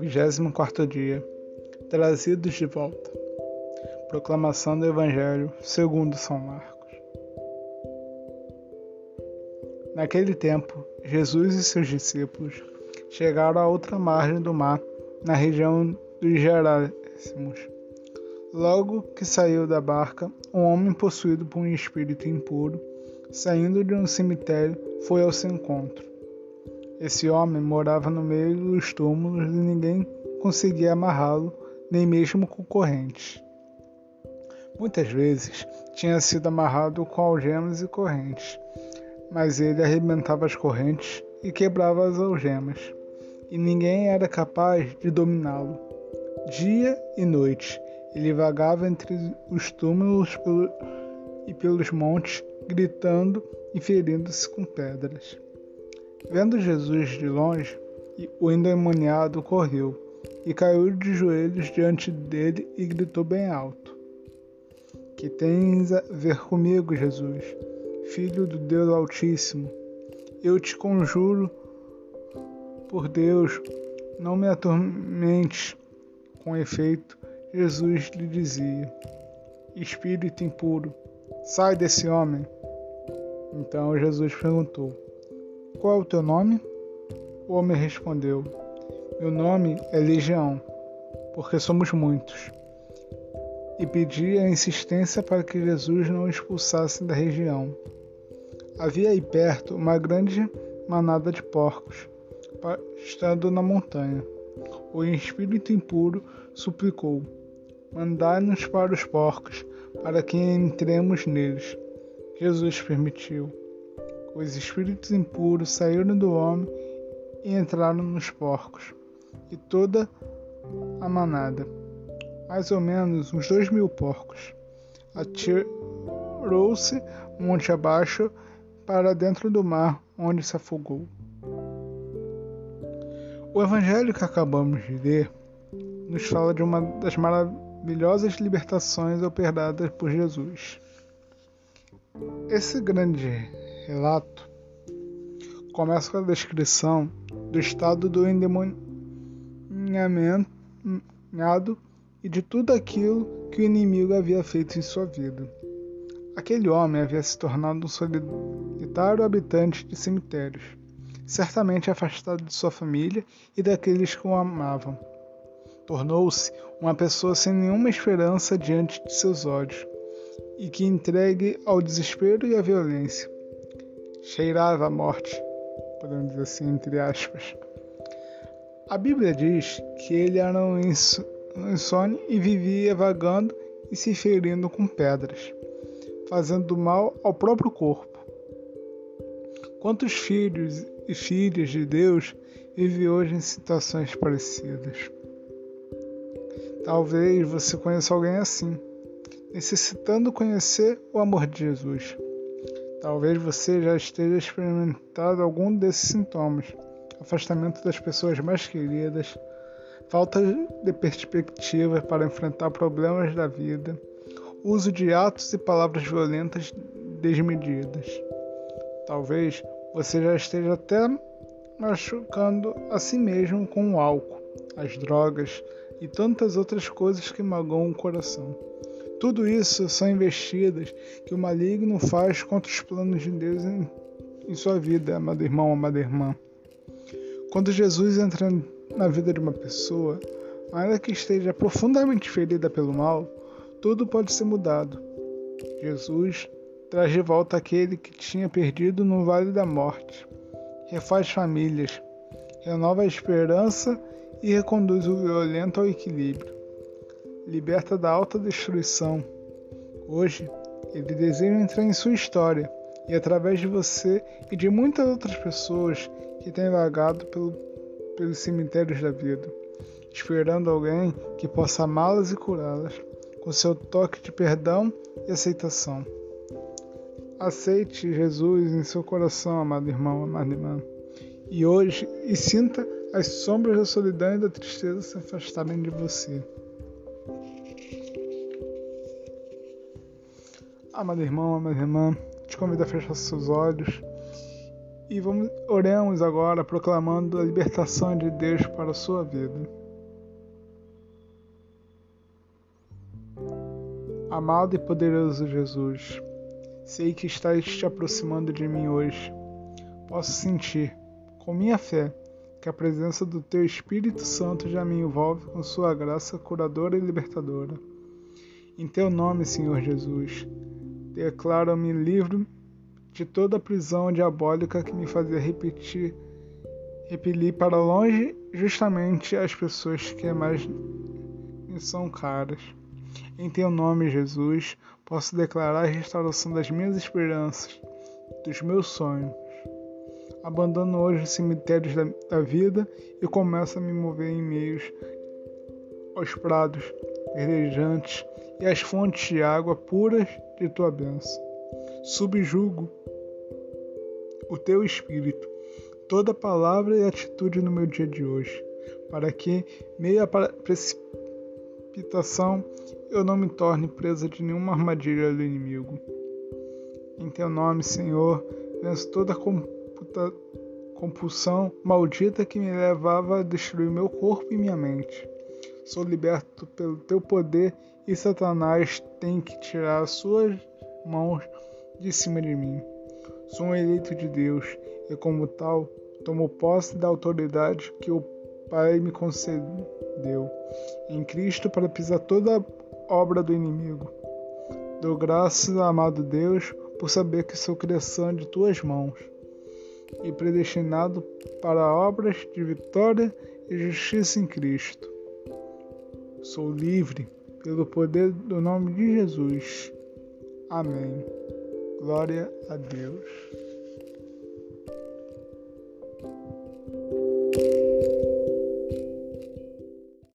Vigésimo quarto dia. Trazidos de volta. Proclamação do Evangelho segundo São Marcos. Naquele tempo, Jesus e seus discípulos chegaram à outra margem do mar, na região dos Gerásimos. Logo que saiu da barca, um homem possuído por um espírito impuro, saindo de um cemitério, foi ao seu encontro. Esse homem morava no meio dos túmulos e ninguém conseguia amarrá-lo, nem mesmo com correntes. Muitas vezes tinha sido amarrado com algemas e correntes, mas ele arrebentava as correntes e quebrava as algemas, e ninguém era capaz de dominá-lo. Dia e noite ele vagava entre os túmulos e pelos montes, gritando e ferindo-se com pedras. Vendo Jesus de longe, o endemoniado correu e caiu de joelhos diante dele e gritou bem alto: Que tens a ver comigo, Jesus, filho do Deus Altíssimo? Eu te conjuro, por Deus, não me atormentes. Com efeito, Jesus lhe dizia: Espírito impuro, sai desse homem. Então Jesus perguntou: qual é o teu nome? O homem respondeu: Meu nome é Legião, porque somos muitos. E pedia insistência para que Jesus não o expulsasse da região. Havia aí perto uma grande manada de porcos, estando na montanha. O espírito impuro suplicou: Mandai-nos para os porcos, para que entremos neles. Jesus permitiu. Os espíritos impuros saíram do homem e entraram nos porcos, e toda a manada, mais ou menos uns dois mil porcos, atirou-se monte abaixo para dentro do mar, onde se afogou. O evangelho que acabamos de ler nos fala de uma das maravilhosas libertações operadas por Jesus. Esse grande relato começa com a descrição do estado do endemoniamento e de tudo aquilo que o inimigo havia feito em sua vida. Aquele homem havia se tornado um solitário habitante de cemitérios, certamente afastado de sua família e daqueles que o amavam. Tornou-se uma pessoa sem nenhuma esperança diante de seus olhos e que entregue ao desespero e à violência cheirava a morte, podemos dizer assim, entre aspas. A Bíblia diz que ele era um insônia e vivia vagando e se ferindo com pedras, fazendo mal ao próprio corpo. Quantos filhos e filhas de Deus vivem hoje em situações parecidas? Talvez você conheça alguém assim, necessitando conhecer o amor de Jesus. Talvez você já esteja experimentando algum desses sintomas: afastamento das pessoas mais queridas, falta de perspectiva para enfrentar problemas da vida, uso de atos e palavras violentas desmedidas. Talvez você já esteja até machucando a si mesmo com o álcool, as drogas e tantas outras coisas que magoam o coração. Tudo isso são investidas que o maligno faz contra os planos de Deus em, em sua vida, amado irmão, amada irmã. Quando Jesus entra na vida de uma pessoa, ainda que esteja profundamente ferida pelo mal, tudo pode ser mudado. Jesus traz de volta aquele que tinha perdido no vale da morte, refaz famílias, renova a esperança e reconduz o violento ao equilíbrio liberta da autodestruição. Hoje, ele deseja entrar em sua história e através de você e de muitas outras pessoas que têm vagado pelo, pelos cemitérios da vida, esperando alguém que possa amá-las e curá-las, com seu toque de perdão e aceitação. Aceite Jesus em seu coração, amado irmão, amada irmã, e hoje e sinta as sombras da solidão e da tristeza se afastarem de você. Amado irmão, amada irmã, te convido a fechar seus olhos e vamos oremos agora proclamando a libertação de Deus para a sua vida. Amado e poderoso Jesus, sei que estás te aproximando de mim hoje. Posso sentir, com minha fé, que a presença do Teu Espírito Santo já me envolve com Sua graça curadora e libertadora. Em Teu nome, Senhor Jesus, declaro-me livre de toda a prisão diabólica que me fazia repetir, repelir para longe justamente as pessoas que mais me são caras. Em teu nome, Jesus, posso declarar a restauração das minhas esperanças, dos meus sonhos. Abandono hoje os cemitérios da, da vida e começo a me mover em meios aos prados verdejantes e às fontes de água puras de tua bênção. Subjugo o teu espírito, toda palavra e atitude no meu dia de hoje, para que, meio precipitação, eu não me torne presa de nenhuma armadilha do inimigo. Em teu nome, Senhor, venço toda computa, compulsão maldita que me levava a destruir meu corpo e minha mente. Sou liberto pelo teu poder e Satanás tem que tirar as suas mãos de cima de mim. Sou um eleito de Deus e, como tal, tomo posse da autoridade que o Pai me concedeu em Cristo para pisar toda a obra do inimigo. Dou graças, amado Deus, por saber que sou criação de tuas mãos e predestinado para obras de vitória e justiça em Cristo. Sou livre pelo poder do nome de Jesus. Amém. Glória a Deus.